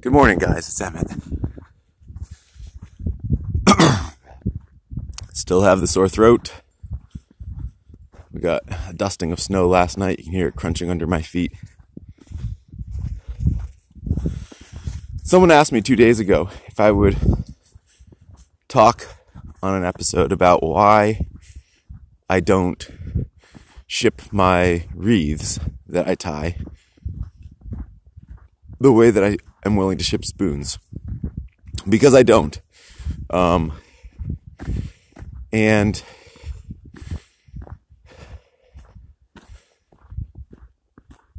Good morning, guys. It's Emmett. Still have the sore throat. We got a dusting of snow last night. You can hear it crunching under my feet. Someone asked me two days ago if I would talk on an episode about why I don't ship my wreaths that I tie the way that I am willing to ship spoons because I don't. Um, and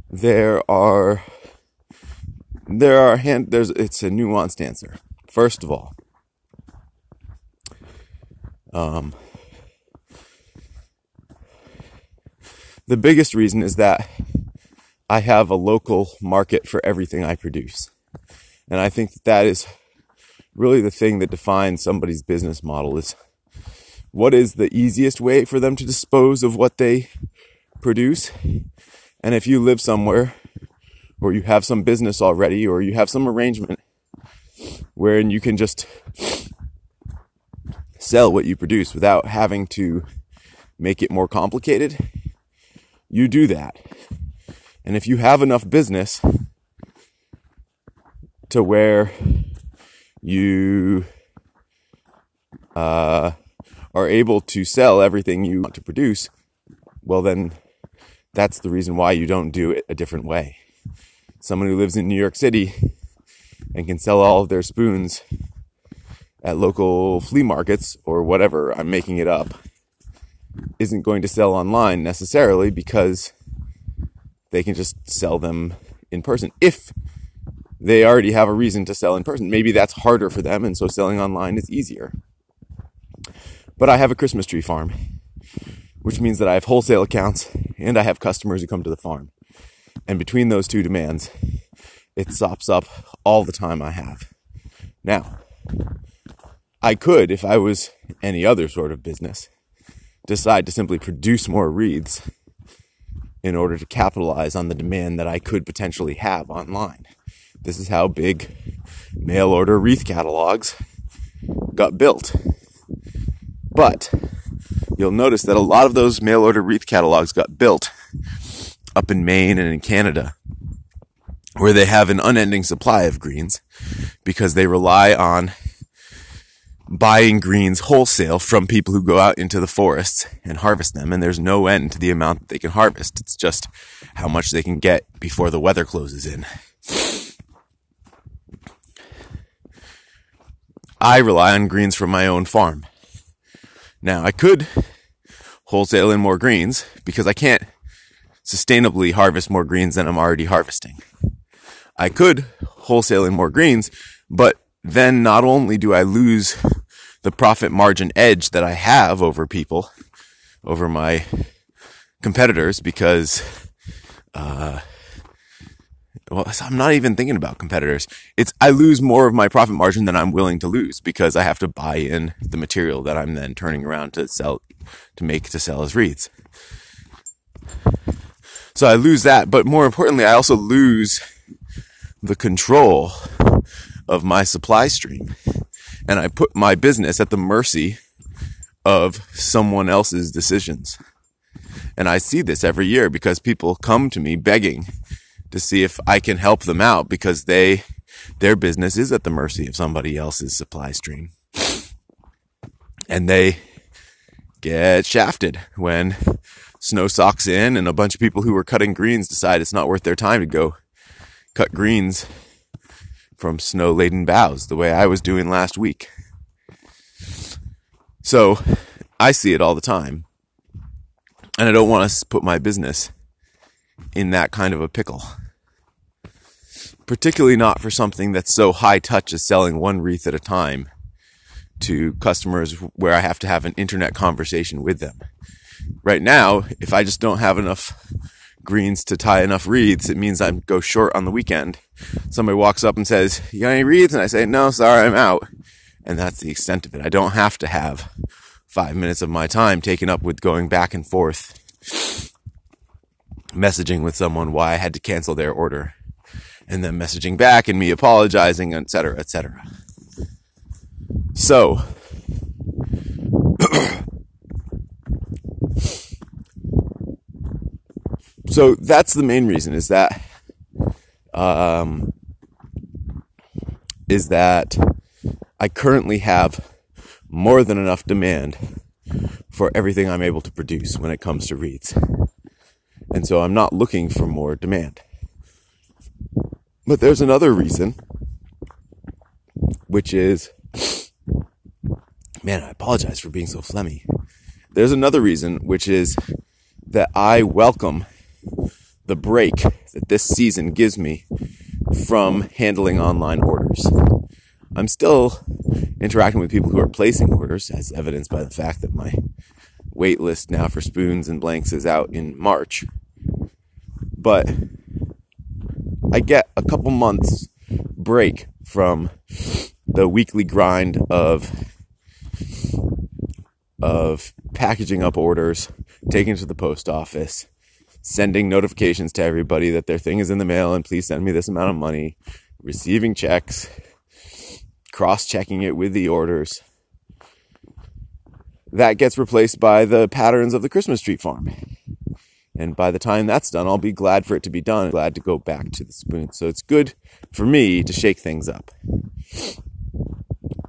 there are there are hand there's it's a nuanced answer. First of all, um, the biggest reason is that I have a local market for everything I produce. And I think that, that is really the thing that defines somebody's business model is what is the easiest way for them to dispose of what they produce. And if you live somewhere or you have some business already or you have some arrangement wherein you can just sell what you produce without having to make it more complicated, you do that. And if you have enough business to where you uh, are able to sell everything you want to produce, well, then that's the reason why you don't do it a different way. Someone who lives in New York City and can sell all of their spoons at local flea markets or whatever, I'm making it up, isn't going to sell online necessarily because they can just sell them in person. If they already have a reason to sell in person, maybe that's harder for them, and so selling online is easier. But I have a Christmas tree farm, which means that I have wholesale accounts and I have customers who come to the farm. And between those two demands, it sops up all the time I have. Now, I could, if I was any other sort of business, decide to simply produce more wreaths in order to capitalize on the demand that I could potentially have online. This is how big mail order wreath catalogs got built. But you'll notice that a lot of those mail order wreath catalogs got built up in Maine and in Canada, where they have an unending supply of greens because they rely on buying greens wholesale from people who go out into the forests and harvest them. And there's no end to the amount that they can harvest. It's just how much they can get before the weather closes in. I rely on greens from my own farm. Now, I could wholesale in more greens because I can't sustainably harvest more greens than I'm already harvesting. I could wholesale in more greens, but then not only do I lose the profit margin edge that I have over people, over my competitors, because, uh, well, I'm not even thinking about competitors. It's, I lose more of my profit margin than I'm willing to lose because I have to buy in the material that I'm then turning around to sell, to make to sell as wreaths. So I lose that, but more importantly, I also lose the control of my supply stream. And I put my business at the mercy of someone else's decisions. And I see this every year because people come to me begging to see if I can help them out because they, their business is at the mercy of somebody else's supply stream. And they get shafted when snow socks in and a bunch of people who were cutting greens decide it's not worth their time to go cut greens from snow laden boughs the way I was doing last week. So I see it all the time. And I don't want to put my business in that kind of a pickle. Particularly not for something that's so high touch as selling one wreath at a time to customers where I have to have an internet conversation with them. Right now, if I just don't have enough greens to tie enough wreaths, it means I go short on the weekend. Somebody walks up and says, You got any wreaths? And I say, No, sorry, I'm out. And that's the extent of it. I don't have to have five minutes of my time taken up with going back and forth, messaging with someone why I had to cancel their order. And them messaging back and me apologizing, etc., etc. So, so that's the main reason is that um, is that I currently have more than enough demand for everything I'm able to produce when it comes to reads. And so I'm not looking for more demand. But there's another reason, which is, man, I apologize for being so phlegmy. There's another reason, which is that I welcome the break that this season gives me from handling online orders. I'm still interacting with people who are placing orders, as evidenced by the fact that my wait list now for spoons and blanks is out in March. But I get a couple months break from the weekly grind of of packaging up orders, taking to the post office, sending notifications to everybody that their thing is in the mail and please send me this amount of money, receiving checks, cross checking it with the orders. That gets replaced by the patterns of the Christmas tree farm. And by the time that's done, I'll be glad for it to be done, glad to go back to the spoon. So it's good for me to shake things up.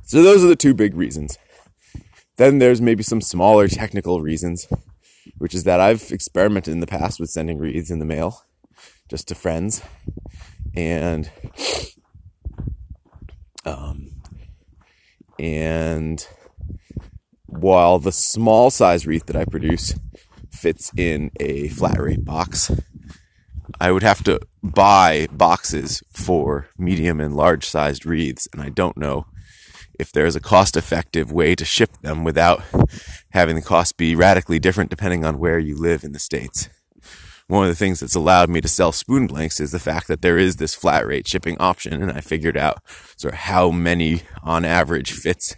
So those are the two big reasons. Then there's maybe some smaller technical reasons which is that I've experimented in the past with sending wreaths in the mail just to friends. And, um, and while the small size wreath that I produce fits in a flat rate box, I would have to buy boxes for medium and large sized wreaths, and I don't know if there's a cost effective way to ship them without having the cost be radically different depending on where you live in the States. One of the things that's allowed me to sell spoon blanks is the fact that there is this flat rate shipping option, and I figured out sort of how many on average fits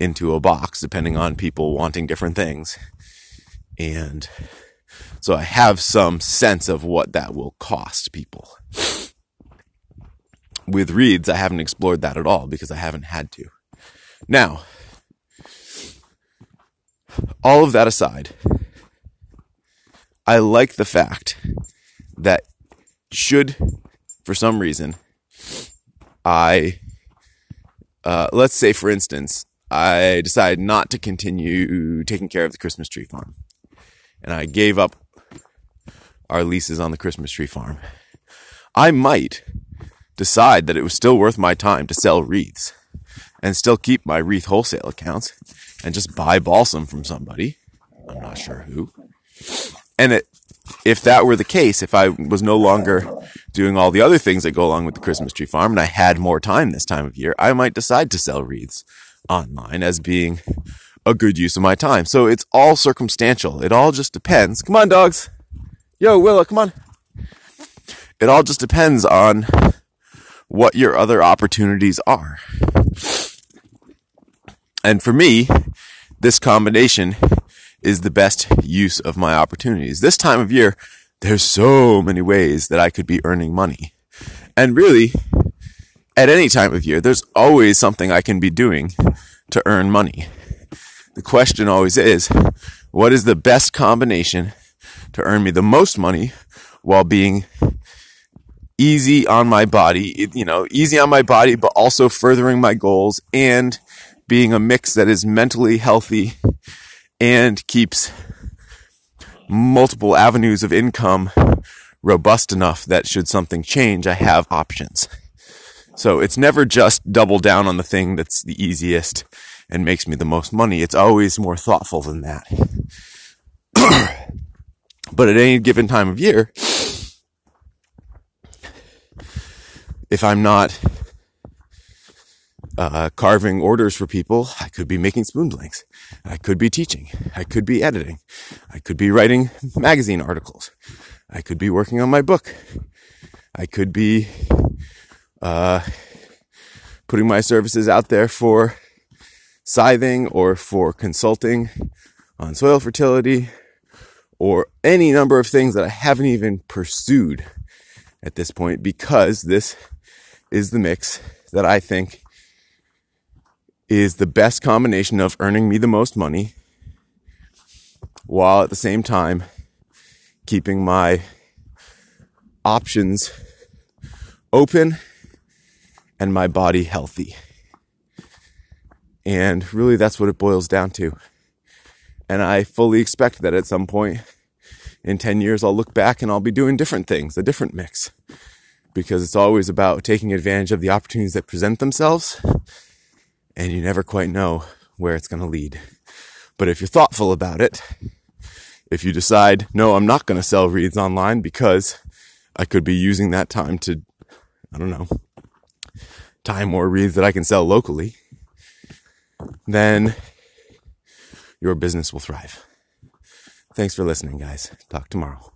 into a box depending on people wanting different things. And so I have some sense of what that will cost people. With reads, I haven't explored that at all because I haven't had to. Now, all of that aside, I like the fact that should, for some reason, I, uh, let's say, for instance, I decide not to continue taking care of the Christmas tree farm, and I gave up our leases on the Christmas tree farm. I might decide that it was still worth my time to sell wreaths and still keep my wreath wholesale accounts and just buy balsam from somebody. I'm not sure who. And it, if that were the case, if I was no longer doing all the other things that go along with the Christmas tree farm and I had more time this time of year, I might decide to sell wreaths online as being a good use of my time. So it's all circumstantial. It all just depends. Come on, dogs. Yo, Willow, come on. It all just depends on what your other opportunities are. And for me, this combination is the best use of my opportunities. This time of year, there's so many ways that I could be earning money. And really, at any time of year, there's always something I can be doing to earn money. The question always is, what is the best combination to earn me the most money while being easy on my body, you know, easy on my body, but also furthering my goals and being a mix that is mentally healthy and keeps multiple avenues of income robust enough that should something change, I have options. So it's never just double down on the thing that's the easiest and makes me the most money. It's always more thoughtful than that. but at any given time of year, if I'm not uh, carving orders for people. I could be making spoon blanks. I could be teaching. I could be editing. I could be writing magazine articles. I could be working on my book. I could be uh, putting my services out there for scything or for consulting on soil fertility or any number of things that I haven't even pursued at this point because this is the mix that I think is the best combination of earning me the most money while at the same time keeping my options open and my body healthy. And really, that's what it boils down to. And I fully expect that at some point in 10 years, I'll look back and I'll be doing different things, a different mix. Because it's always about taking advantage of the opportunities that present themselves. And you never quite know where it's going to lead. But if you're thoughtful about it, if you decide, no, I'm not going to sell reads online because I could be using that time to, I don't know, tie more reads that I can sell locally, then your business will thrive. Thanks for listening, guys. Talk tomorrow.